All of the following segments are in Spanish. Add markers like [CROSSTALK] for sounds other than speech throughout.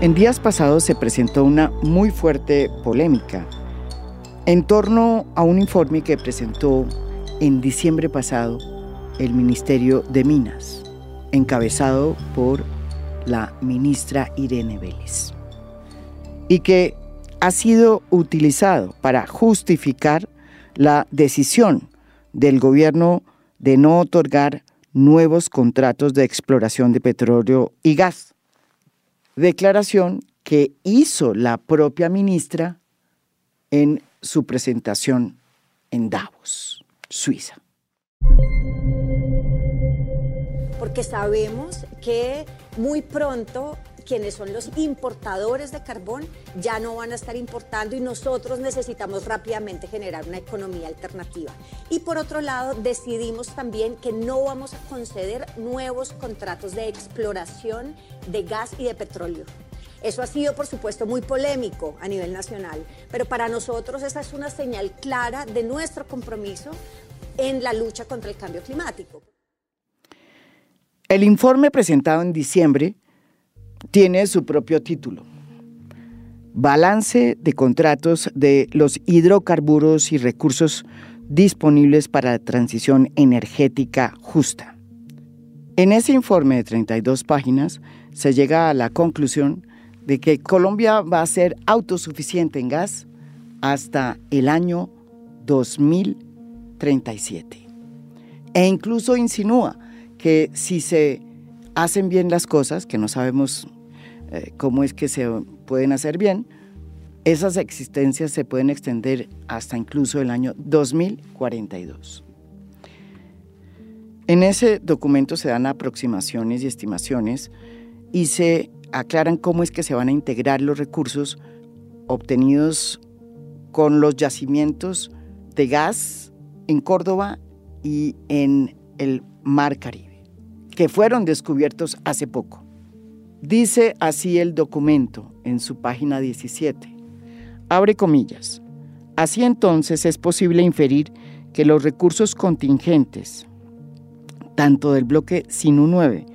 En días pasados se presentó una muy fuerte polémica en torno a un informe que presentó en diciembre pasado el Ministerio de Minas, encabezado por la ministra Irene Vélez, y que ha sido utilizado para justificar la decisión del gobierno de no otorgar nuevos contratos de exploración de petróleo y gas declaración que hizo la propia ministra en su presentación en Davos, Suiza. Porque sabemos que muy pronto quienes son los importadores de carbón ya no van a estar importando y nosotros necesitamos rápidamente generar una economía alternativa. Y por otro lado, decidimos también que no vamos a conceder nuevos contratos de exploración de gas y de petróleo. Eso ha sido, por supuesto, muy polémico a nivel nacional, pero para nosotros esa es una señal clara de nuestro compromiso en la lucha contra el cambio climático. El informe presentado en diciembre tiene su propio título. Balance de contratos de los hidrocarburos y recursos disponibles para la transición energética justa. En ese informe de 32 páginas se llega a la conclusión de que Colombia va a ser autosuficiente en gas hasta el año 2037. E incluso insinúa que si se hacen bien las cosas, que no sabemos eh, cómo es que se pueden hacer bien, esas existencias se pueden extender hasta incluso el año 2042. En ese documento se dan aproximaciones y estimaciones y se aclaran cómo es que se van a integrar los recursos obtenidos con los yacimientos de gas en Córdoba y en el Mar Caribe que fueron descubiertos hace poco. Dice así el documento en su página 17. Abre comillas. Así entonces es posible inferir que los recursos contingentes, tanto del bloque SINU 9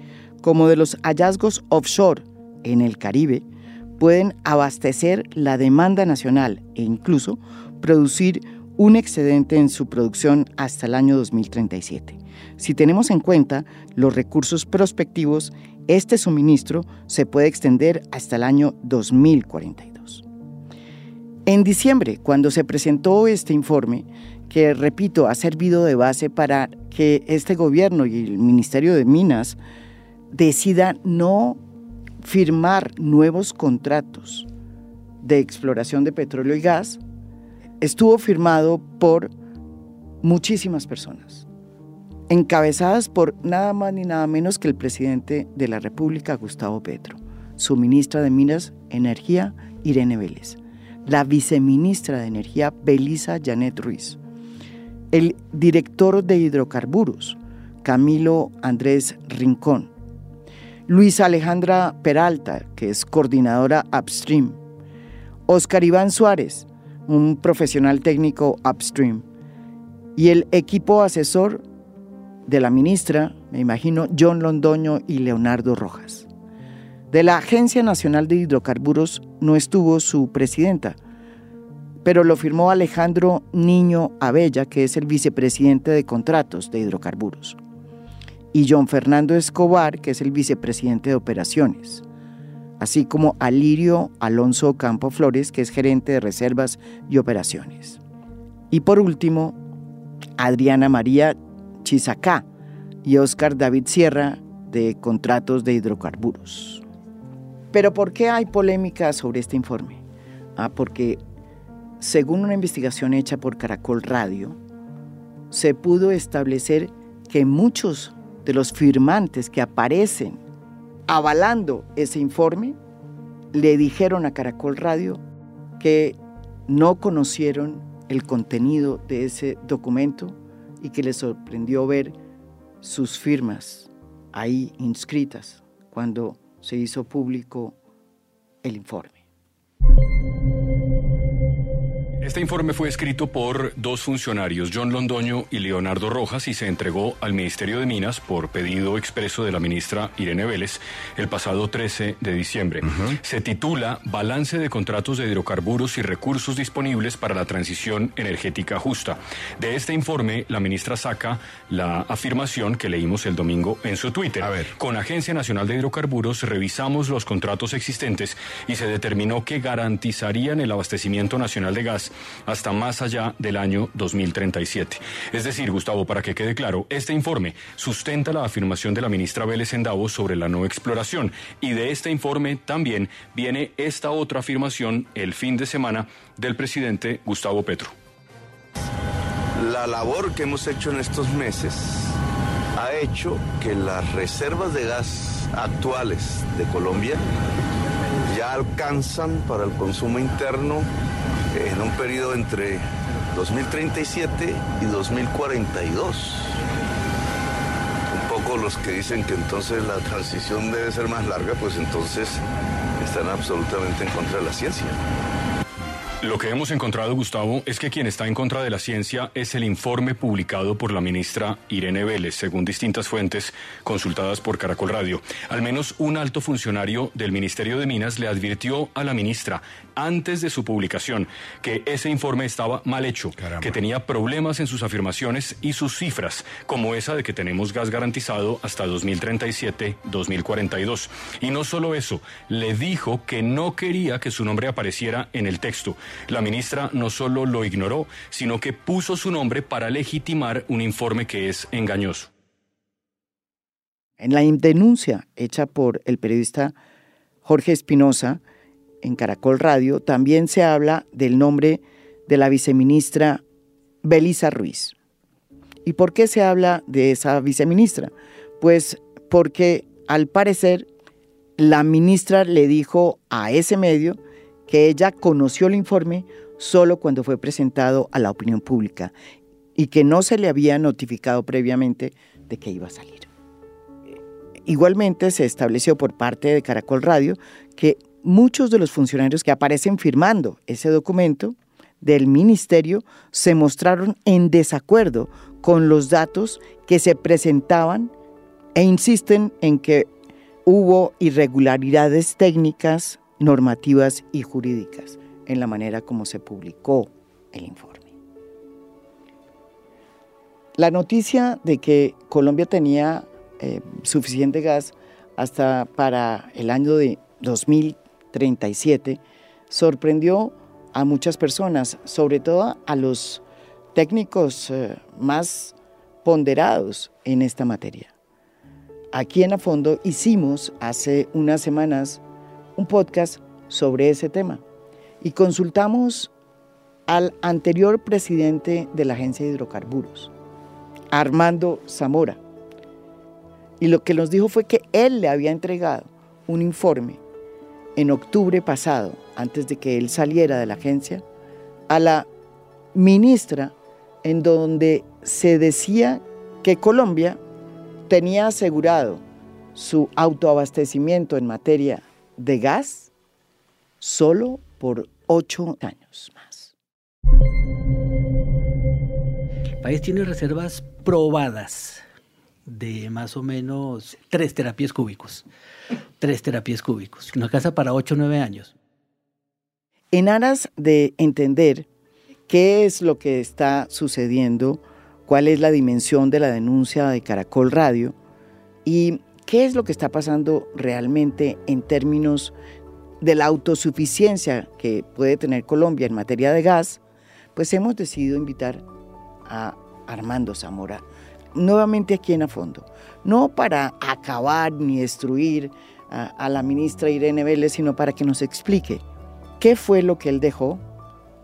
como de los hallazgos offshore en el Caribe, pueden abastecer la demanda nacional e incluso producir un excedente en su producción hasta el año 2037. Si tenemos en cuenta los recursos prospectivos, este suministro se puede extender hasta el año 2042. En diciembre, cuando se presentó este informe, que repito, ha servido de base para que este gobierno y el Ministerio de Minas decidan no firmar nuevos contratos de exploración de petróleo y gas, estuvo firmado por muchísimas personas encabezadas por nada más ni nada menos que el presidente de la República, Gustavo Petro, su ministra de Minas, Energía, Irene Vélez, la viceministra de Energía, Belisa Janet Ruiz, el director de hidrocarburos, Camilo Andrés Rincón, Luisa Alejandra Peralta, que es coordinadora Upstream, Oscar Iván Suárez, un profesional técnico Upstream, y el equipo asesor de la ministra, me imagino, John Londoño y Leonardo Rojas. De la Agencia Nacional de Hidrocarburos no estuvo su presidenta, pero lo firmó Alejandro Niño Abella, que es el vicepresidente de contratos de hidrocarburos, y John Fernando Escobar, que es el vicepresidente de operaciones, así como Alirio Alonso Campo Flores, que es gerente de reservas y operaciones. Y por último, Adriana María Chisacá y Oscar David Sierra de contratos de hidrocarburos. Pero ¿por qué hay polémica sobre este informe? Ah, porque según una investigación hecha por Caracol Radio, se pudo establecer que muchos de los firmantes que aparecen avalando ese informe le dijeron a Caracol Radio que no conocieron el contenido de ese documento y que le sorprendió ver sus firmas ahí inscritas cuando se hizo público el informe. Este informe fue escrito por dos funcionarios, John Londoño y Leonardo Rojas, y se entregó al Ministerio de Minas por pedido expreso de la ministra Irene Vélez el pasado 13 de diciembre. Se titula Balance de contratos de hidrocarburos y recursos disponibles para la transición energética justa. De este informe, la ministra saca la afirmación que leímos el domingo en su Twitter. Con Agencia Nacional de Hidrocarburos revisamos los contratos existentes y se determinó que garantizarían el abastecimiento nacional de gas hasta más allá del año 2037. Es decir, Gustavo, para que quede claro, este informe sustenta la afirmación de la ministra Vélez en Davos sobre la no exploración y de este informe también viene esta otra afirmación el fin de semana del presidente Gustavo Petro. La labor que hemos hecho en estos meses ha hecho que las reservas de gas actuales de Colombia ya alcanzan para el consumo interno en un periodo entre 2037 y 2042. Un poco los que dicen que entonces la transición debe ser más larga, pues entonces están absolutamente en contra de la ciencia. Lo que hemos encontrado, Gustavo, es que quien está en contra de la ciencia es el informe publicado por la ministra Irene Vélez, según distintas fuentes consultadas por Caracol Radio. Al menos un alto funcionario del Ministerio de Minas le advirtió a la ministra antes de su publicación que ese informe estaba mal hecho, que tenía problemas en sus afirmaciones y sus cifras, como esa de que tenemos gas garantizado hasta 2037-2042. Y no solo eso, le dijo que no quería que su nombre apareciera en el texto la ministra no solo lo ignoró, sino que puso su nombre para legitimar un informe que es engañoso. En la denuncia hecha por el periodista Jorge Espinosa en Caracol Radio, también se habla del nombre de la viceministra Belisa Ruiz. ¿Y por qué se habla de esa viceministra? Pues porque al parecer la ministra le dijo a ese medio que ella conoció el informe solo cuando fue presentado a la opinión pública y que no se le había notificado previamente de que iba a salir. Igualmente se estableció por parte de Caracol Radio que muchos de los funcionarios que aparecen firmando ese documento del ministerio se mostraron en desacuerdo con los datos que se presentaban e insisten en que hubo irregularidades técnicas, normativas y jurídicas en la manera como se publicó el informe. La noticia de que Colombia tenía eh, suficiente gas hasta para el año de 2037 sorprendió a muchas personas, sobre todo a los técnicos eh, más ponderados en esta materia. Aquí en A Fondo hicimos hace unas semanas un podcast sobre ese tema y consultamos al anterior presidente de la Agencia de Hidrocarburos, Armando Zamora. Y lo que nos dijo fue que él le había entregado un informe en octubre pasado, antes de que él saliera de la agencia, a la ministra en donde se decía que Colombia tenía asegurado su autoabastecimiento en materia de gas solo por ocho años más. El país tiene reservas probadas de más o menos tres terapias cúbicos. Tres terapias cúbicos. Una casa para ocho o nueve años. En aras de entender qué es lo que está sucediendo, cuál es la dimensión de la denuncia de Caracol Radio y ¿Qué es lo que está pasando realmente en términos de la autosuficiencia que puede tener Colombia en materia de gas? Pues hemos decidido invitar a Armando Zamora nuevamente aquí en A Fondo, no para acabar ni destruir a, la ministra Irene Vélez, sino para que nos explique qué fue lo que él dejó,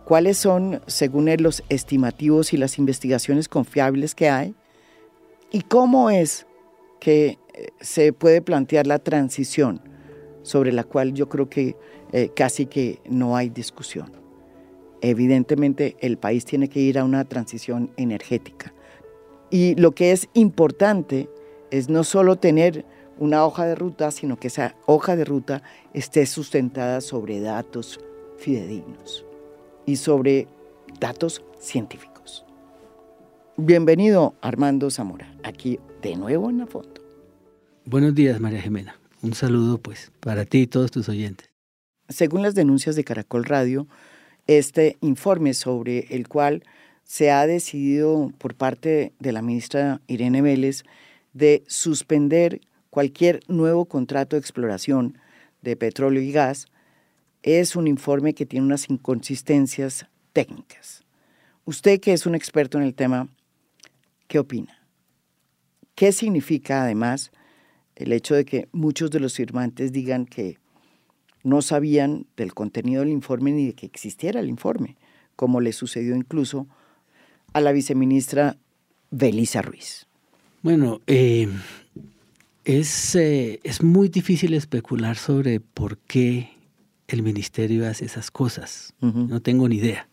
cuáles son, según él, los estimativos y las investigaciones confiables que hay, y cómo es que se puede plantear la transición, sobre la cual yo creo que eh, casi que no hay discusión. Evidentemente el país tiene que ir a una transición energética. Y lo que es importante es no solo tener una hoja de ruta, sino que esa hoja de ruta esté sustentada sobre datos fidedignos y sobre datos científicos. Bienvenido Armando Zamora, aquí de nuevo en la foto. Buenos días María Jimena, un saludo pues para ti y todos tus oyentes. Según las denuncias de Caracol Radio, este informe sobre el cual se ha decidido por parte de la ministra Irene Vélez de suspender cualquier nuevo contrato de exploración de petróleo y gas, es un informe que tiene unas inconsistencias técnicas. Usted que es un experto en el tema, ¿qué opina? ¿Qué significa además el hecho de que muchos de los firmantes digan que no sabían del contenido del informe ni de que existiera el informe, como le sucedió incluso a la viceministra Belisa Ruiz? Bueno, eh, es, eh, es muy difícil especular sobre por qué el ministerio hace esas cosas. No tengo ni idea.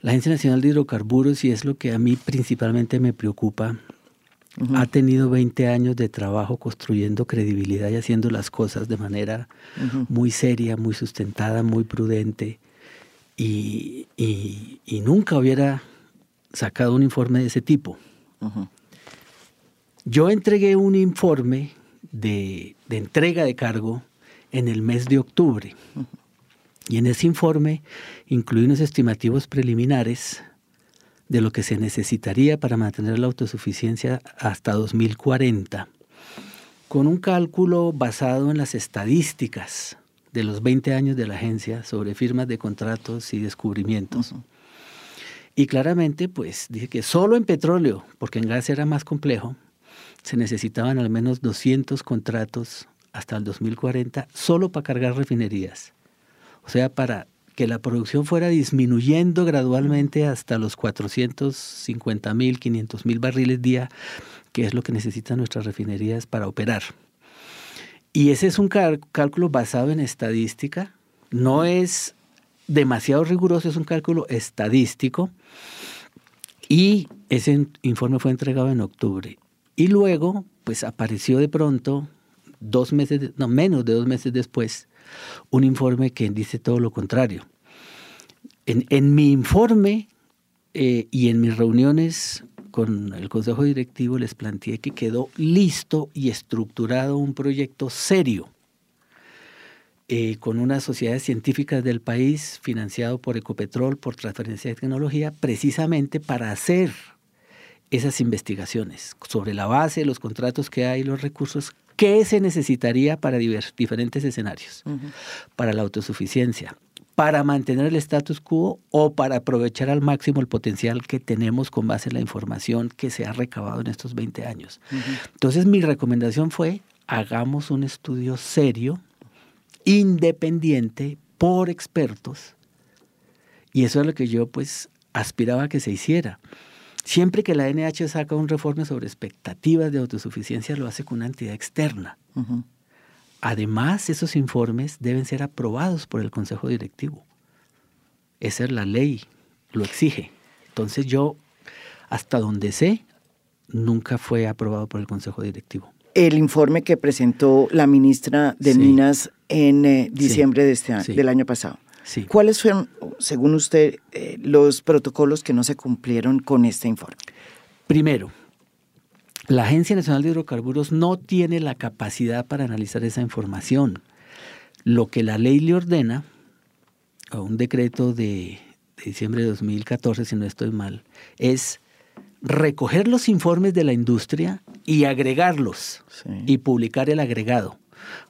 La Agencia Nacional de Hidrocarburos, y es lo que a mí principalmente me preocupa, ha tenido 20 años de trabajo construyendo credibilidad y haciendo las cosas de manera muy seria, muy sustentada, muy prudente. Y, y, nunca hubiera sacado un informe de ese tipo. Yo entregué un informe de, de entrega de cargo en el mes de octubre. Y en ese informe incluí unos estimativos preliminares de lo que se necesitaría para mantener la autosuficiencia hasta 2040, con un cálculo basado en las estadísticas de los 20 años de la agencia sobre firmas de contratos y descubrimientos. Y claramente, pues dije que solo en petróleo, porque en gas era más complejo, se necesitaban al menos 200 contratos hasta el 2040 solo para cargar refinerías. O sea, para que la producción fuera disminuyendo gradualmente hasta los 450 mil, 500 mil barriles día, que es lo que necesitan nuestras refinerías para operar. Y ese es un cálculo basado en estadística, no es demasiado riguroso, es un cálculo estadístico. Y ese informe fue entregado en octubre. Y luego, pues apareció de pronto dos meses, no menos de dos meses después, un informe que dice todo lo contrario. En, mi informe eh, y en mis reuniones con el Consejo Directivo les planteé que quedó listo y estructurado un proyecto serio eh, con unas sociedades científicas del país, financiado por Ecopetrol, por transferencia de tecnología, precisamente para hacer esas investigaciones sobre la base, los contratos que hay, los recursos ¿Qué se necesitaría para diferentes escenarios? Para la autosuficiencia, para mantener el status quo o para aprovechar al máximo el potencial que tenemos con base en la información que se ha recabado en estos 20 años. Entonces mi recomendación fue, hagamos un estudio serio, independiente, por expertos. Y eso es lo que yo pues aspiraba a que se hiciera. Siempre que la NH saca un reforme sobre expectativas de autosuficiencia, lo hace con una entidad externa. Además, esos informes deben ser aprobados por el Consejo Directivo. Esa es la ley, lo exige. Entonces yo, hasta donde sé, nunca fue aprobado por el Consejo Directivo. El informe que presentó la ministra de Minas en eh, diciembre de este año, del año pasado. ¿Cuáles fueron, según usted, eh, los protocolos que no se cumplieron con este informe? Primero, la Agencia Nacional de Hidrocarburos no tiene la capacidad para analizar esa información. Lo que la ley le ordena, o un decreto de, diciembre de 2014, si no estoy mal, es recoger los informes de la industria y agregarlos y publicar el agregado,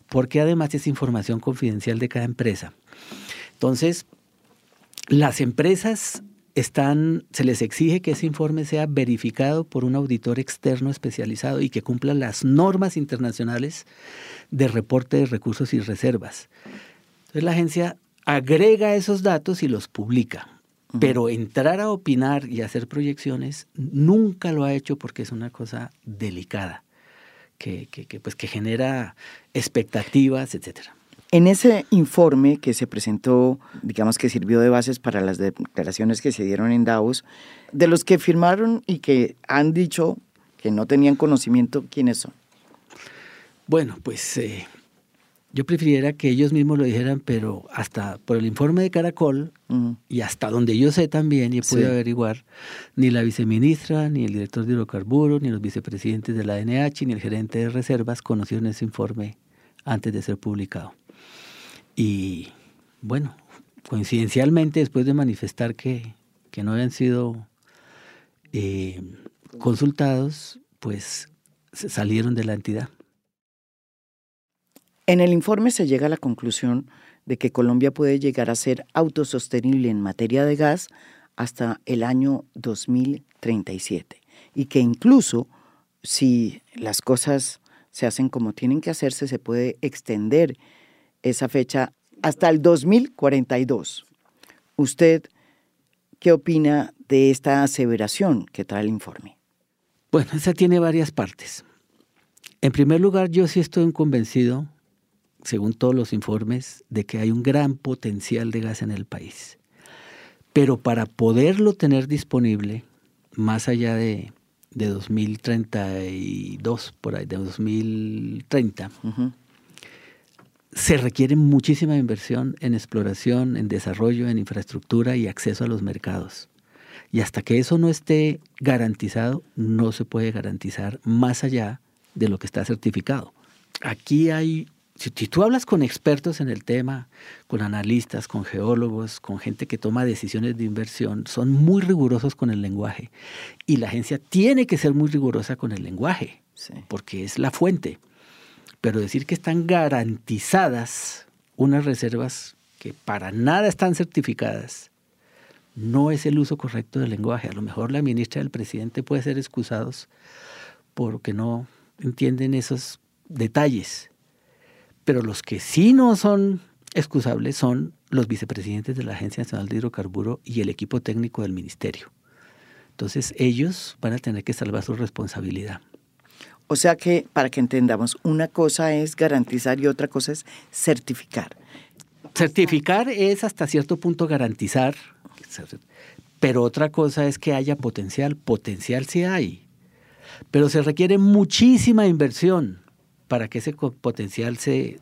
porque además es información confidencial de cada empresa. Entonces, las empresas están, se les exige que ese informe sea verificado por un auditor externo especializado y que cumpla las normas internacionales de reporte de recursos y reservas. Entonces la agencia agrega esos datos y los publica. Pero entrar a opinar y hacer proyecciones nunca lo ha hecho porque es una cosa delicada, que, que, pues, que genera expectativas, etcétera. En ese informe que se presentó, digamos que sirvió de bases para las declaraciones que se dieron en Davos, de los que firmaron y que han dicho que no tenían conocimiento, ¿quiénes son? Bueno, pues eh, yo prefiriera que ellos mismos lo dijeran, pero hasta por el informe de Caracol y hasta donde yo sé también y he podido averiguar, ni la viceministra, ni el director de hidrocarburos, ni los vicepresidentes de la ANH, ni el gerente de reservas conocieron ese informe antes de ser publicado. Y bueno, coincidencialmente, después de manifestar que, que no habían sido eh, consultados, pues salieron de la entidad. En el informe se llega a la conclusión de que Colombia puede llegar a ser autosostenible en materia de gas hasta el año 2037 y que incluso si las cosas se hacen como tienen que hacerse, se puede extender esa fecha hasta el 2042. ¿Usted qué opina de esta aseveración que trae el informe? Bueno, esa tiene varias partes. En primer lugar, yo sí estoy convencido según todos los informes, de que hay un gran potencial de gas en el país. Pero para poderlo tener disponible, más allá de, de 2032, por ahí, de 2030, se requiere muchísima inversión en exploración, en desarrollo, en infraestructura y acceso a los mercados. Y hasta que eso no esté garantizado, no se puede garantizar más allá de lo que está certificado. Aquí hay si, tú hablas con expertos en el tema, con analistas, con geólogos, con gente que toma decisiones de inversión, son muy rigurosos con el lenguaje. Y la agencia tiene que ser muy rigurosa con el lenguaje, porque es la fuente. Pero decir que están garantizadas unas reservas que para nada están certificadas, no es el uso correcto del lenguaje. A lo mejor la ministra del presidente puede ser excusados porque no entienden esos detalles pero los que sí no son excusables son los vicepresidentes de la Agencia Nacional de Hidrocarburo y el equipo técnico del ministerio. Entonces ellos van a tener que salvar su responsabilidad. O sea que, para que entendamos, una cosa es garantizar y otra cosa es certificar. Certificar es hasta cierto punto garantizar, pero otra cosa es que haya potencial. Potencial sí hay, pero se requiere muchísima inversión para que ese potencial se,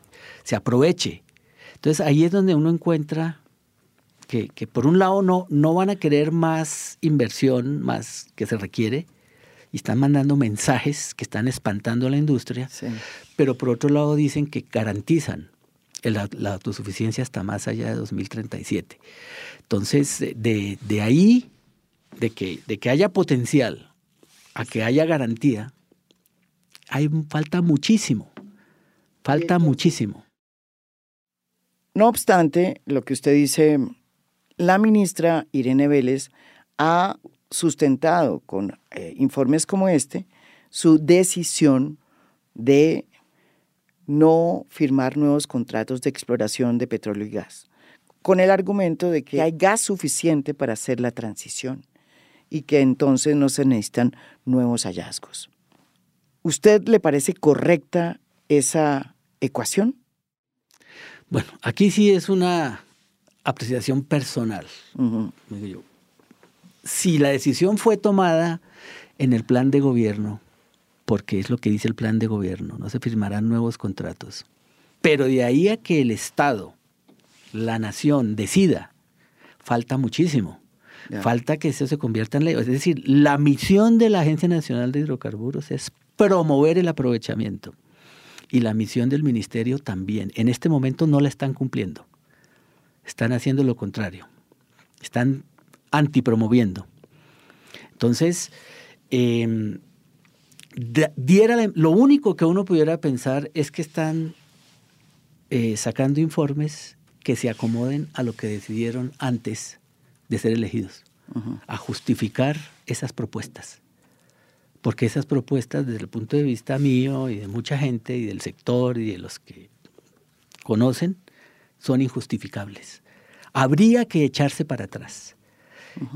aproveche. Entonces ahí es donde uno encuentra que, por un lado no, no van a querer más inversión, más que se requiere, y están mandando mensajes que están espantando a la industria, pero por otro lado dicen que garantizan la, autosuficiencia hasta más allá de 2037. Entonces, de, de ahí, de que, de que haya potencial a que haya garantía, hay, falta muchísimo, falta muchísimo. No obstante, lo que usted dice, la ministra Irene Vélez ha sustentado con eh, informes como este su decisión de no firmar nuevos contratos de exploración de petróleo y gas, con el argumento de que hay gas suficiente para hacer la transición y que entonces no se necesitan nuevos hallazgos. ¿Usted le parece correcta esa ecuación? Bueno, aquí sí es una apreciación personal. Si la decisión fue tomada en el plan de gobierno, porque es lo que dice el plan de gobierno, no se firmarán nuevos contratos, pero de ahí a que el Estado, la nación, decida, falta muchísimo. Falta que eso se convierta en ley. Es decir, la misión de la Agencia Nacional de Hidrocarburos es promover el aprovechamiento. Y la misión del ministerio también. En este momento no la están cumpliendo. Están haciendo lo contrario. Están antipromoviendo. Entonces, em, diera, lo único que uno pudiera pensar es que están eh, sacando informes que se acomoden a lo que decidieron antes de ser elegidos, a justificar esas propuestas porque esas propuestas desde el punto de vista mío y de mucha gente y del sector y de los que conocen son injustificables. Habría que echarse para atrás.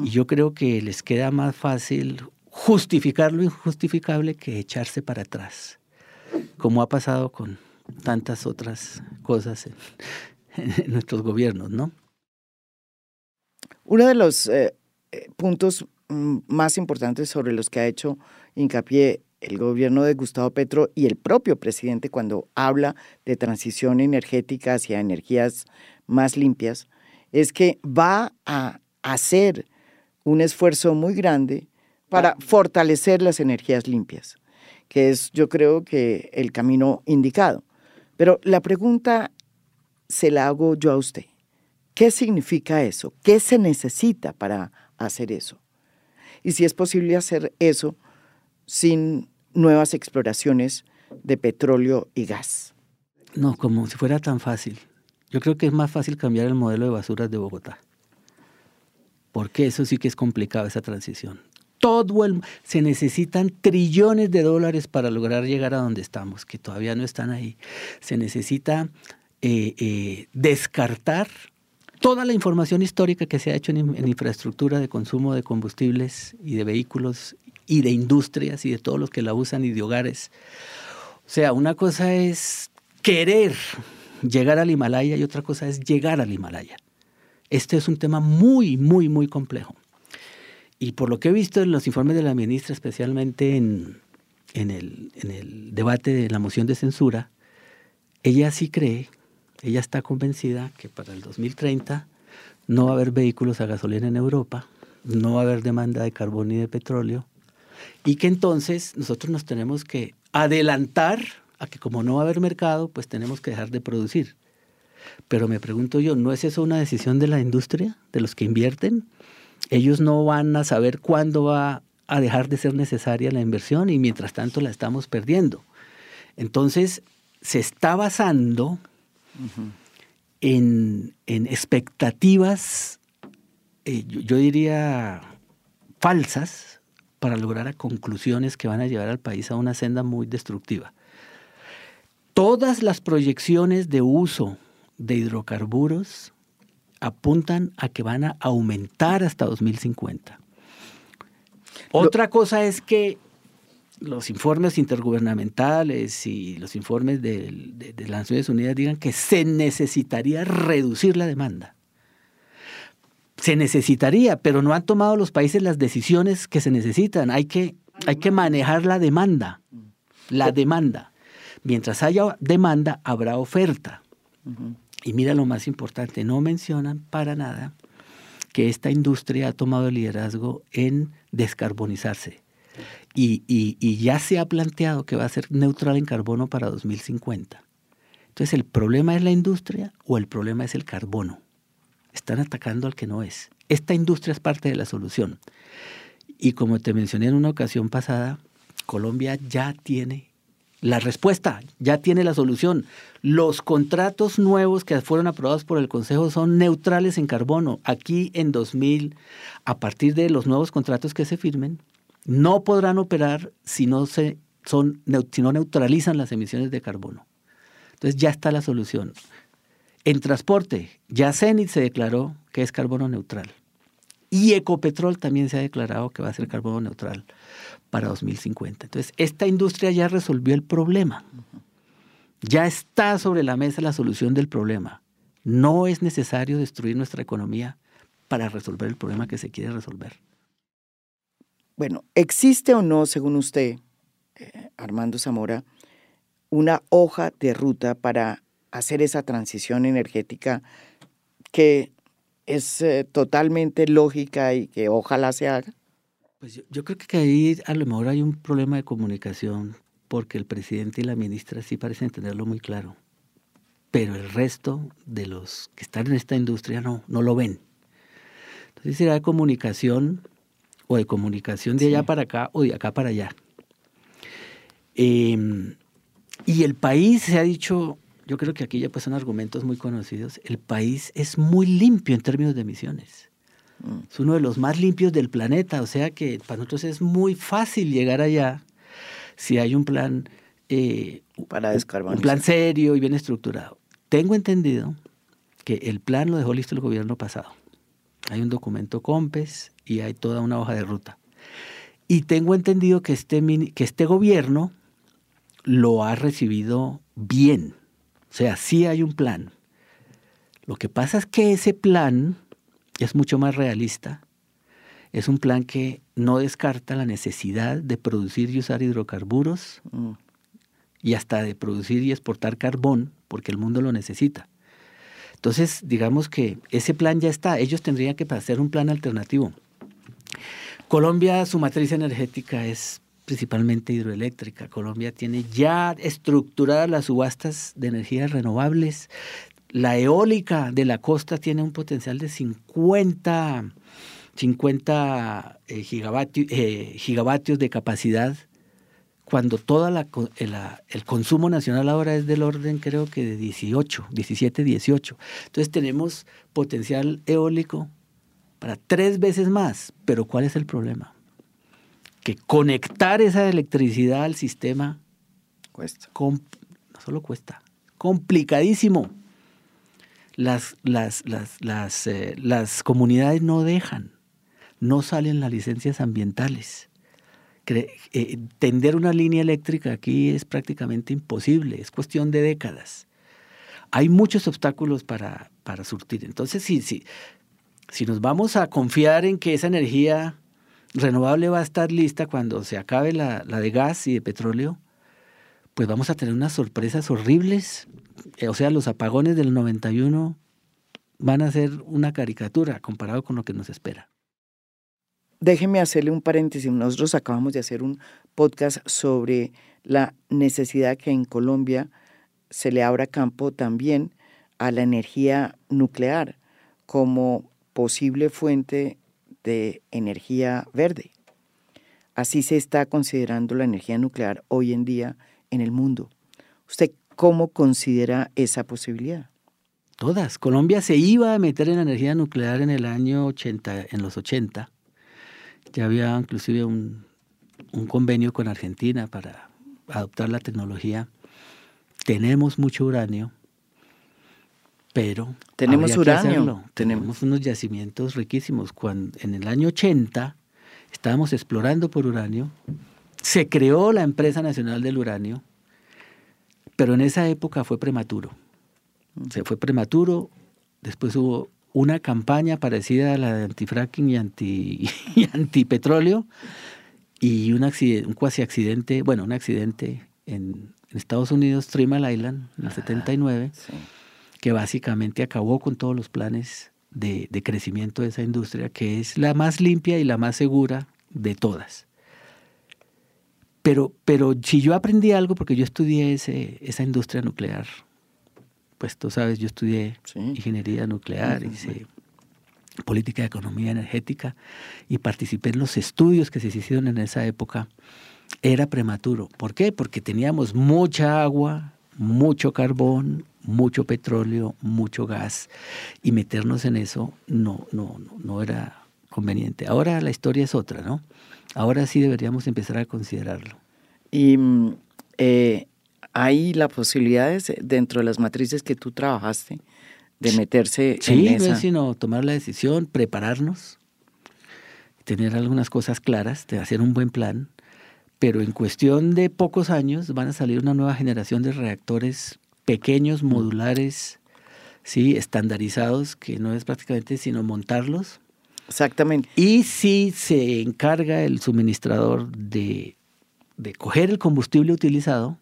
Y yo creo que les queda más fácil justificar lo injustificable que echarse para atrás, como ha pasado con tantas otras cosas [LAUGHS] en, nuestros gobiernos, ¿no? Uno de los eh, puntos mm, más importantes sobre los que ha hecho hincapié el gobierno de Gustavo Petro y el propio presidente cuando habla de transición energética hacia energías más limpias, es que va a hacer un esfuerzo muy grande para fortalecer las energías limpias, que es yo creo que el camino indicado. Pero la pregunta se la hago yo a usted. ¿Qué significa eso? ¿Qué se necesita para hacer eso? Y si es posible hacer eso sin nuevas exploraciones de petróleo y gas. No, como si fuera tan fácil. Yo creo que es más fácil cambiar el modelo de basuras de Bogotá. Porque eso sí que es complicado, esa transición. Todo el, se necesitan trillones de dólares para lograr llegar a donde estamos, que todavía no están ahí. Se necesita eh, eh, descartar toda la información histórica que se ha hecho en, infraestructura de consumo de combustibles y de vehículos y de industrias y de todos los que la usan y de hogares. O sea, una cosa es querer llegar al Himalaya y otra cosa es llegar al Himalaya. Este es un tema muy, muy, muy complejo. Y por lo que he visto en los informes de la ministra, especialmente en, en, el, debate de la moción de censura, ella sí cree ella está convencida que para el 2030 no va a haber vehículos a gasolina en Europa, no va a haber demanda de carbón ni de petróleo, y que entonces nosotros nos tenemos que adelantar a que como no va a haber mercado, pues tenemos que dejar de producir. Pero me pregunto yo, ¿no es eso una decisión de la industria, de los que invierten? Ellos no van a saber cuándo va a dejar de ser necesaria la inversión y mientras tanto la estamos perdiendo. Entonces, se está basando en, expectativas, eh, yo, diría, falsas para lograr a conclusiones que van a llevar al país a una senda muy destructiva. Todas las proyecciones de uso de hidrocarburos apuntan a que van a aumentar hasta 2050. Otra cosa es que los informes intergubernamentales y los informes de, las Naciones Unidas digan que se necesitaría reducir la demanda. Se necesitaría, pero no han tomado los países las decisiones que se necesitan. Hay que, hay que manejar la demanda. La demanda. Mientras haya demanda, habrá oferta. Y mira lo más importante, no mencionan para nada que esta industria ha tomado el liderazgo en descarbonizarse y, ya se ha planteado que va a ser neutral en carbono para 2050. Entonces, ¿el problema es la industria o el problema es el carbono? Están atacando al que no es. Esta industria es parte de la solución. Y como te mencioné en una ocasión pasada, Colombia ya tiene la respuesta, ya tiene la solución. Los contratos nuevos que fueron aprobados por el Consejo son neutrales en carbono. Aquí en 2000, a partir de los nuevos contratos que se firmen, no podrán operar si no, se, son, si no neutralizan las emisiones de carbono. Entonces ya está la solución. En transporte, ya Zenit se declaró que es carbono neutral. Y Ecopetrol también se ha declarado que va a ser carbono neutral para 2050. Entonces, esta industria ya resolvió el problema. Ya está sobre la mesa la solución del problema. No es necesario destruir nuestra economía para resolver el problema que se quiere resolver. Bueno, ¿existe o no, según usted, eh, Armando Zamora, una hoja de ruta para hacer esa transición energética que es eh, totalmente lógica y que ojalá se haga? Pues yo, creo que ahí a lo mejor hay un problema de comunicación porque el presidente y la ministra sí parecen tenerlo muy claro, pero el resto de los que están en esta industria no, no lo ven. Entonces será comunicación o de comunicación de allá para acá o de acá para allá. Em, y el país se ha dicho, yo creo que aquí ya pues son argumentos muy conocidos, el país es muy limpio en términos de emisiones. Es uno de los más limpios del planeta, o sea que para nosotros es muy fácil llegar allá si hay un plan eh, para descarbonizar. Un plan serio y bien estructurado. Tengo entendido que el plan lo dejó listo el gobierno pasado. Hay un documento COMPES y hay toda una hoja de ruta. Y tengo entendido que este, que este gobierno lo ha recibido bien. O sea, sí hay un plan. Lo que pasa es que ese plan es mucho más realista es un plan que no descarta la necesidad de producir y usar hidrocarburos Mm. y hasta de producir y exportar carbón, porque el mundo lo necesita. Entonces, digamos que ese plan ya está. Ellos tendrían que hacer un plan alternativo. Colombia, su matriz energética es principalmente hidroeléctrica. Colombia tiene ya estructuradas las subastas de energías renovables. La eólica de la costa tiene un potencial de 50, 50 eh, gigavatios, eh, gigavatios de capacidad, cuando co- eh, el consumo nacional ahora es del orden creo que de 18, 17, 18. Entonces tenemos potencial eólico para tres veces más. Pero ¿cuál es el problema? Que conectar esa electricidad al sistema Cuesta. no solo cuesta, complicadísimo. Las, las, las, las, eh, las comunidades no dejan, no salen las licencias ambientales. Eh, tender una línea eléctrica aquí es prácticamente imposible, es cuestión de décadas. Hay muchos obstáculos para, para surtir. Entonces, si, si, si nos vamos a confiar en que esa energía renovable va a estar lista cuando se acabe la, la de gas y de petróleo, pues vamos a tener unas sorpresas horribles. Eh, O sea, los apagones del 91 van a ser una caricatura comparado con lo que nos espera. Déjeme hacerle un paréntesis. Nosotros acabamos de hacer un podcast sobre la necesidad que en Colombia se le abra campo también a la energía nuclear como posible fuente de energía verde. Así se está considerando la energía nuclear hoy en día en el mundo. ¿Usted cómo considera esa posibilidad? Todas. Colombia se iba a meter en la energía nuclear en el año 80, en los 80. Ya había inclusive un, un convenio con Argentina para adoptar la tecnología. Tenemos mucho uranio, pero Tenemos uranio. Tenemos unos yacimientos riquísimos. Cuando, en el año 80 estábamos explorando por uranio. Se creó la empresa nacional del uranio, pero en esa época fue prematuro. Se fue prematuro. Después hubo una campaña parecida a la de antifracking y anti [LAUGHS] y antipetróleo y un accidente, un cuasi accidente, bueno, un accidente en, en Estados Unidos, Three Mile Island, en el 79, Sí. que básicamente acabó con todos los planes de, de crecimiento de esa industria, que es la más limpia y la más segura de todas. Pero, pero si yo aprendí algo, porque yo estudié ese, esa industria nuclear, pues tú sabes, yo estudié Sí. ingeniería nuclear, hice política de economía energética y participé en los estudios que se hicieron en esa época, era prematuro. ¿Por qué? Porque teníamos mucha agua, mucho carbón, mucho petróleo, mucho gas y meternos en eso no, no, no, no era conveniente. Ahora la historia es otra, ¿no? Ahora sí deberíamos empezar a considerarlo. Y mm, eh, hay la posibilidad de- dentro de las matrices que tú trabajaste de meterse Sí, en no esa. es sino tomar la decisión, prepararnos, tener algunas cosas claras, de hacer un buen plan, pero en cuestión de pocos años van a salir una nueva generación de reactores pequeños, modulares, sí, estandarizados, que no es prácticamente sino montarlos. Exactamente. Y si se encarga el suministrador de, de coger el combustible utilizado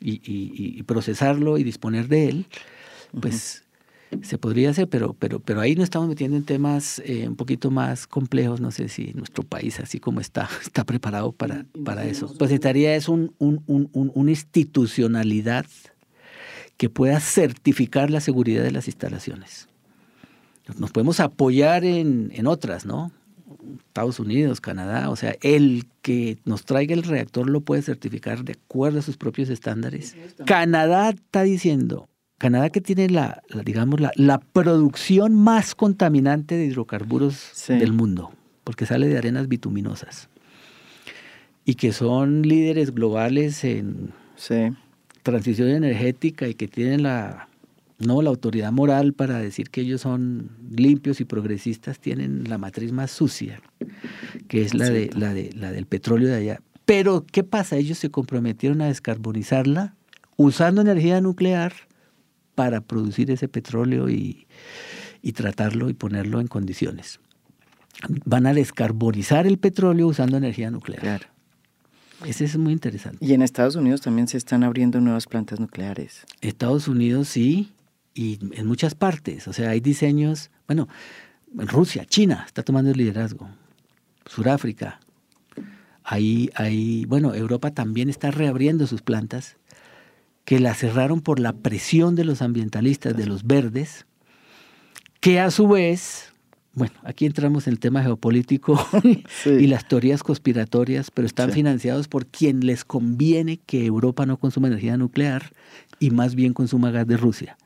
y, y- y procesarlo y disponer de él, pues se podría hacer, pero, pero, pero ahí nos estamos metiendo en temas eh, un poquito más complejos. No sé si nuestro país, así como está, [LAUGHS] está preparado para, para eso. Pues necesitaría es un, un- un- un- una institucionalidad que pueda certificar la seguridad de las instalaciones. Nos podemos apoyar en, en otras, ¿no? Estados Unidos, Canadá, o sea, el que nos traiga el reactor lo puede certificar de acuerdo a sus propios estándares. Canadá está diciendo, Canadá que tiene la, la, digamos, la, la producción más contaminante de hidrocarburos Sí. del mundo, porque sale de arenas bituminosas, y que son líderes globales en Sí. transición energética y que tienen la no la autoridad moral para decir que ellos son limpios y progresistas tienen la matriz más sucia que es la de la de la del petróleo de allá pero qué pasa ellos se comprometieron a descarbonizarla usando energía nuclear para producir ese petróleo y, y tratarlo y ponerlo en condiciones van a descarbonizar el petróleo usando energía nuclear. Claro. Ese es muy interesante. Y en Estados Unidos también se están abriendo nuevas plantas nucleares. Estados Unidos sí, y en muchas partes. O sea, hay diseños, bueno, Rusia, China está tomando el liderazgo, Sudáfrica. Ahí, ahí, bueno, Europa también está reabriendo sus plantas, que las cerraron por la presión de los ambientalistas, de los verdes, que a su vez bueno, aquí entramos en el tema geopolítico [LAUGHS] y las teorías conspiratorias, pero están financiados por quien les conviene que Europa no consuma energía nuclear y más bien consuma gas de Rusia.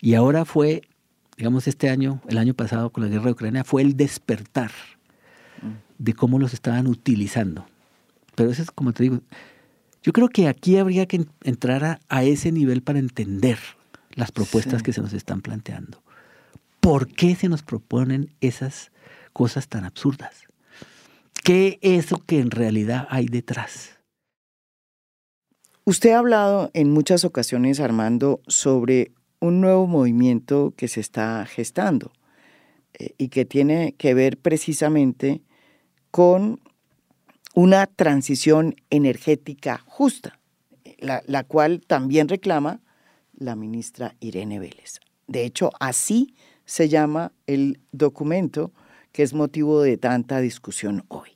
Y ahora fue, digamos, este año, el año pasado con la guerra de Ucrania, fue el despertar mm. de cómo los estaban utilizando. Pero eso es como te digo, yo creo que aquí habría que entrar a, ese nivel para entender las propuestas que se nos están planteando. ¿Por qué se nos proponen esas cosas tan absurdas? ¿Qué es eso que en realidad hay detrás? Usted ha hablado en muchas ocasiones, Armando, sobre un nuevo movimiento que se está gestando eh, y que tiene que ver precisamente con una transición energética justa, la, la cual también reclama la ministra Irene Vélez. De hecho, así se llama el documento que es motivo de tanta discusión hoy.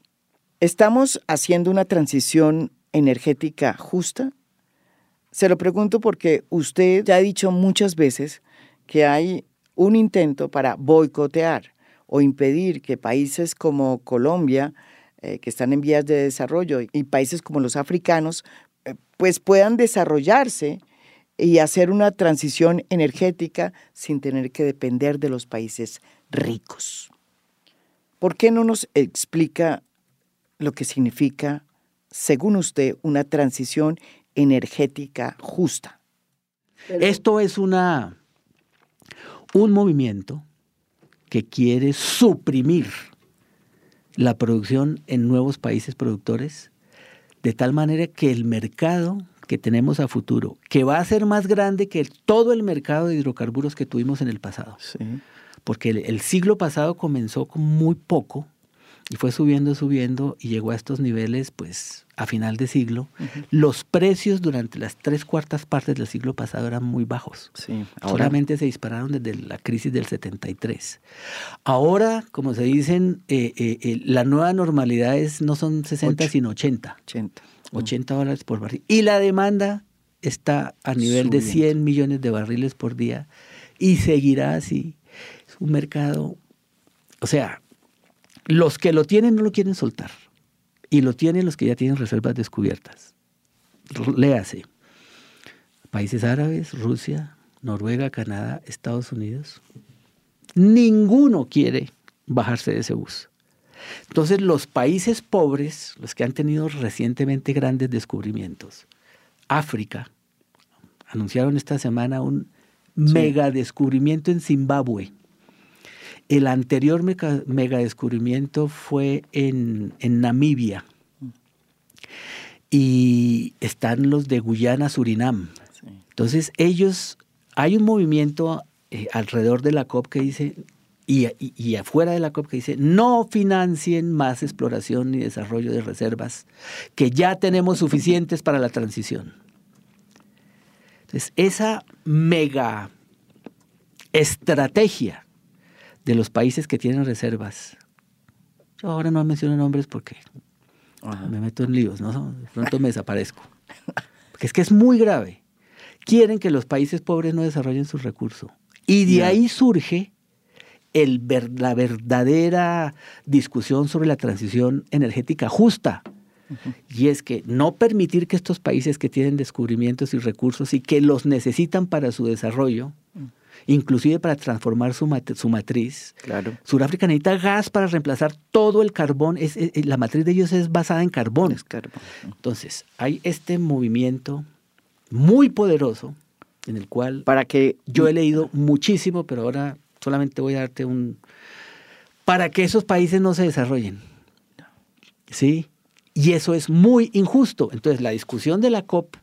¿Estamos haciendo una transición energética justa? Se lo pregunto porque usted ya ha dicho muchas veces que hay un intento para boicotear o impedir que países como Colombia, eh, que están en vías de desarrollo, y países como los africanos, eh, pues puedan desarrollarse y hacer una transición energética sin tener que depender de los países ricos. ¿Por qué no nos explica lo que significa, según usted, una transición energética justa? Esto es una, un movimiento que quiere suprimir la producción en nuevos países productores, de tal manera que el mercado que tenemos a futuro, que va a ser más grande que todo el mercado de hidrocarburos que tuvimos en el pasado. Porque el, siglo pasado comenzó con muy poco y fue subiendo, subiendo y llegó a estos niveles, pues, a final de siglo. Los precios durante las tres cuartas partes del siglo pasado eran muy bajos. Sí, Solamente se dispararon desde la crisis del 73. Ahora, como se dicen, eh, eh, eh, la nueva normalidad es, no son 60, sino 80. 80. 80 dólares por barril. Y la demanda está a nivel de 100 millones de barriles por día y seguirá así. Es un mercado, o sea, los que lo tienen no lo quieren soltar y lo tienen los que ya tienen reservas descubiertas. Léase. Países árabes, Rusia, Noruega, Canadá, Estados Unidos. Ninguno quiere bajarse de ese bus. Entonces los países pobres, los que han tenido recientemente grandes descubrimientos, África, anunciaron esta semana un mega descubrimiento en Zimbabue. El anterior mega, descubrimiento fue en, Namibia. Y están los de Guyana, Surinam. Entonces ellos, hay un movimiento eh, alrededor de la COP que dice, y, afuera de la COP que dice, no financien más exploración ni desarrollo de reservas, que ya tenemos suficientes para la transición. Entonces, esa mega estrategia de los países que tienen reservas, yo ahora no menciono nombres porque me meto en líos, ¿no? De pronto me desaparezco. Porque es que es muy grave. Quieren que los países pobres no desarrollen sus recursos. Y de ahí surge el la verdadera discusión sobre la transición energética justa. Y es que no permitir que estos países que tienen descubrimientos y recursos y que los necesitan para su desarrollo, inclusive para transformar su, su matriz. Claro. Sudáfrica necesita gas para reemplazar todo el carbón. Es, la matriz de ellos es basada en carbón. Es carbón. Entonces, hay este movimiento muy poderoso en el cual para que yo he leído muchísimo, pero ahora solamente voy a darte un... para que esos países no se desarrollen. ¿Sí? Y eso es muy injusto. Entonces, la discusión de la COP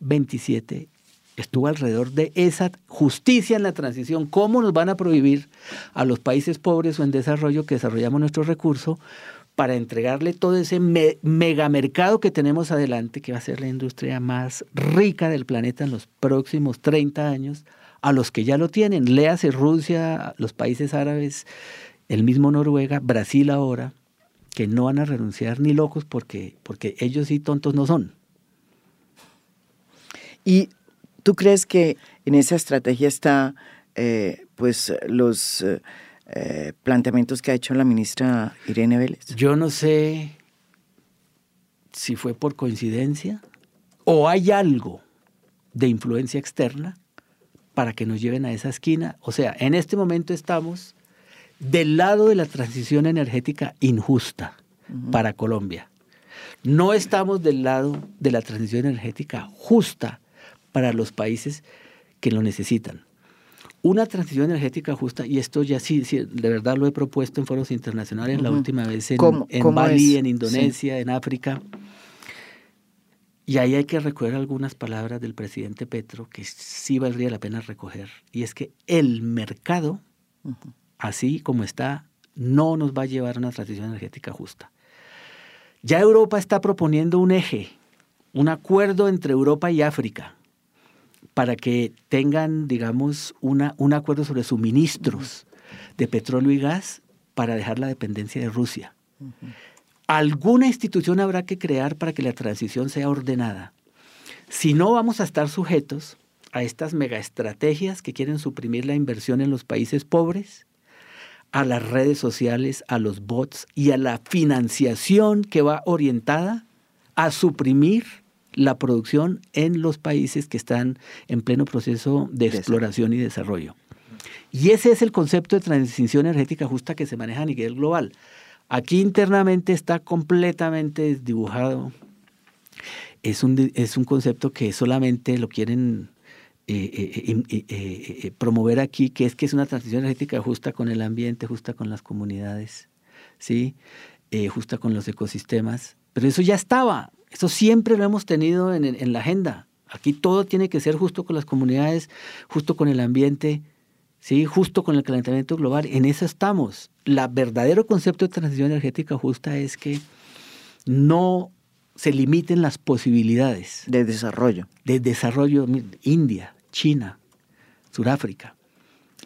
27 estuvo alrededor de esa justicia en la transición. ¿Cómo nos van a prohibir a los países pobres o en desarrollo que desarrollamos nuestro recurso para entregarle todo ese megamercado que tenemos adelante, que va a ser la industria más rica del planeta en los próximos 30 años, a los que ya lo tienen? Léase Rusia, los países árabes, el mismo Noruega, Brasil ahora, que no van a renunciar ni locos porque, porque ellos sí tontos no son. Y ¿Tú crees que en esa estrategia está eh, pues los eh, eh, planteamientos que ha hecho la ministra Irene Vélez? Yo no sé si fue por coincidencia o hay algo de influencia externa para que nos lleven a esa esquina. O sea, en este momento estamos del lado de la transición energética injusta para Colombia. No estamos del lado de la transición energética justa para los países que lo necesitan. Una transición energética justa, y esto ya sí, de verdad lo he propuesto en foros internacionales, la última vez en, en Bali, en Indonesia, en África. Y ahí hay que recoger algunas palabras del presidente Petro que sí valdría la pena recoger. Y es que el mercado, así como está, no nos va a llevar a una transición energética justa. Ya Europa está proponiendo un eje, un acuerdo entre Europa y África, para que tengan, digamos, una, un acuerdo sobre suministros de petróleo y gas para dejar la dependencia de Rusia. Alguna institución habrá que crear para que la transición sea ordenada. Si no, vamos a estar sujetos a estas megaestrategias que quieren suprimir la inversión en los países pobres, a las redes sociales, a los bots y a la financiación que va orientada a suprimir la producción en los países que están en pleno proceso de exploración y desarrollo. Y ese es el concepto de transición energética justa que se maneja a nivel global. Aquí internamente está completamente desdibujado. Es un, es un concepto que solamente lo quieren eh, eh, eh, promover aquí, que es que es una transición energética justa con el ambiente, justa con las comunidades, ¿sí? justa con los ecosistemas. Pero eso ya estaba. Eso siempre lo hemos tenido en, la agenda. Aquí todo tiene que ser justo con las comunidades, justo con el ambiente, ¿sí? justo con el calentamiento global. En eso estamos. El verdadero concepto de transición energética justa es que no se limiten las posibilidades. De desarrollo. De desarrollo. India, China, Sudáfrica.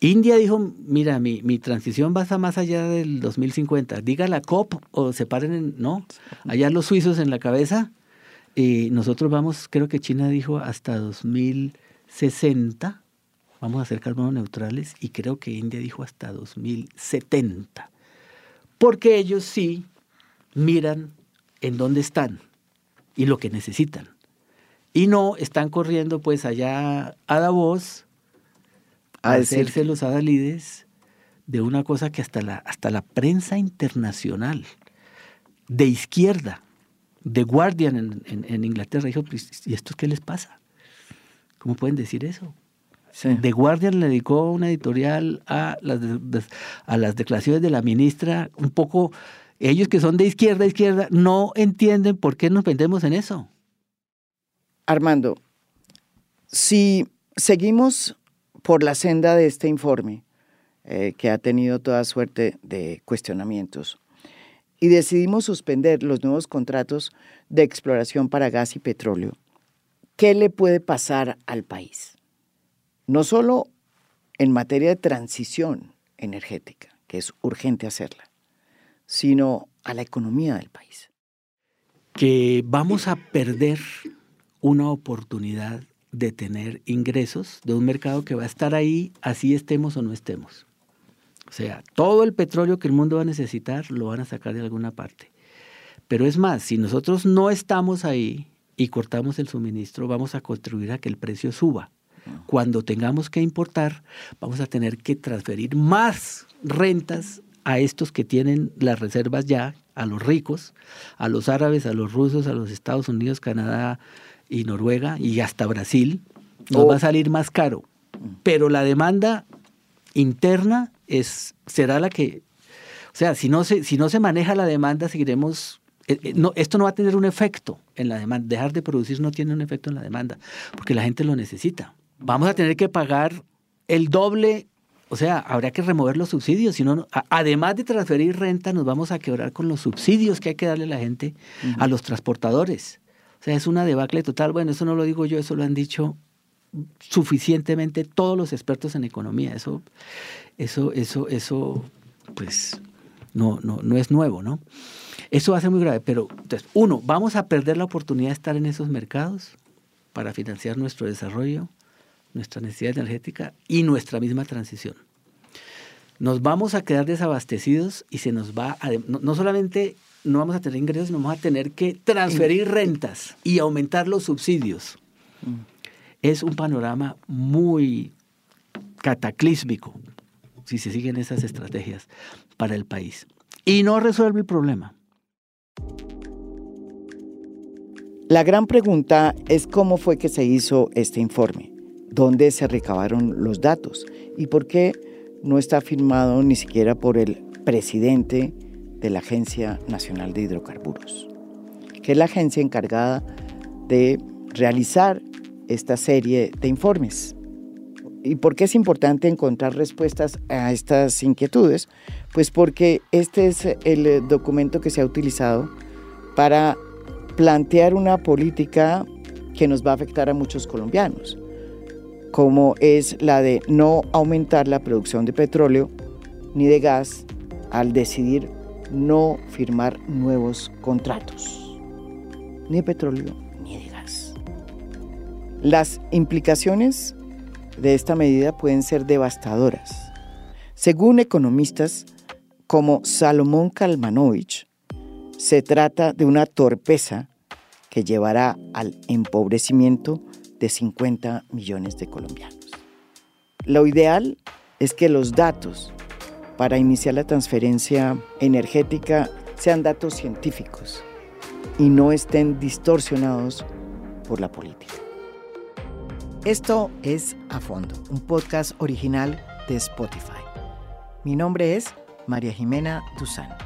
India dijo, mira, mi, mi, transición va más allá del 2050. Diga la COP o se paren en... No, allá los suizos en la cabeza. Y nosotros vamos, creo que China dijo hasta 2060 vamos a ser carbono neutrales y creo que India dijo hasta 2070. Porque ellos sí miran en dónde están y lo que necesitan. Y no están corriendo pues allá a Davos a, hacerse los adalides de una cosa que hasta la, hasta la prensa internacional de izquierda, de Guardian en, Inglaterra, dijo, pues, ¿y esto qué les pasa? ¿Cómo pueden decir eso? The Guardian le dedicó una editorial a las, a las declaraciones de la ministra, un poco, ellos que son de izquierda, izquierda, no entienden por qué nos vendemos en eso. Armando, si seguimos por la senda de este informe, eh, que ha tenido toda suerte de cuestionamientos, y decidimos suspender los nuevos contratos de exploración para gas y petróleo, ¿qué le puede pasar al país? No solo en materia de transición energética, que es urgente hacerla, sino a la economía del país. Que vamos a perder una oportunidad de tener ingresos de un mercado que va a estar ahí así estemos o no estemos. O sea, todo el petróleo que el mundo va a necesitar lo van a sacar de alguna parte. Pero es más, si nosotros no estamos ahí y cortamos el suministro, vamos a contribuir a que el precio suba. Cuando tengamos que importar, vamos a tener que transferir más rentas a estos que tienen las reservas ya, a los ricos, a los árabes, a los rusos, a los Estados Unidos, Canadá, y Noruega y hasta Brasil, nos oh. va a salir más caro. Pero la demanda interna es, será la que, o sea, si no, se, si no se maneja la demanda, seguiremos eh, eh, no, esto no va a tener un efecto en la demanda. Dejar de producir no tiene un efecto en la demanda, porque la gente lo necesita. Vamos a tener que pagar el doble, o sea, habrá que remover los subsidios, si no, además de transferir renta, nos vamos a quebrar con los subsidios que hay que darle a la gente, a los transportadores. O sea, es una debacle total. Bueno, eso no lo digo yo, eso lo han dicho suficientemente todos los expertos en economía. Eso, eso, eso, eso, pues, no, no, no es nuevo, ¿no? Eso va a ser muy grave, pero entonces, uno, vamos a perder la oportunidad de estar en esos mercados para financiar nuestro desarrollo, nuestra necesidad energética y nuestra misma transición. Nos vamos a quedar desabastecidos y se nos va a... No, solamente no vamos a tener ingresos, sino vamos a tener que transferir rentas y aumentar los subsidios. Mm. Es un panorama muy cataclísmico si se siguen esas estrategias para el país. Y no resuelve el problema. La gran pregunta es cómo fue que se hizo este informe, dónde se recabaron los datos y por qué no está firmado ni siquiera por el presidente de la Agencia Nacional de Hidrocarburos, que es la agencia encargada de realizar esta serie de informes. ¿Y por qué es importante encontrar respuestas a estas inquietudes? Pues porque este es el documento que se ha utilizado para plantear una política que nos va a afectar a muchos colombianos, como es la de no aumentar la producción de petróleo ni de gas al decidir no firmar nuevos contratos, ni de petróleo ni de gas. Las implicaciones de esta medida pueden ser devastadoras. Según economistas como Salomón Kalmanovich, se trata de una torpeza que llevará al empobrecimiento de 50 millones de colombianos. Lo ideal es que los datos para iniciar la transferencia energética sean datos científicos y no estén distorsionados por la política. Esto es A Fondo, un podcast original de Spotify. Mi nombre es María Jimena Duzán.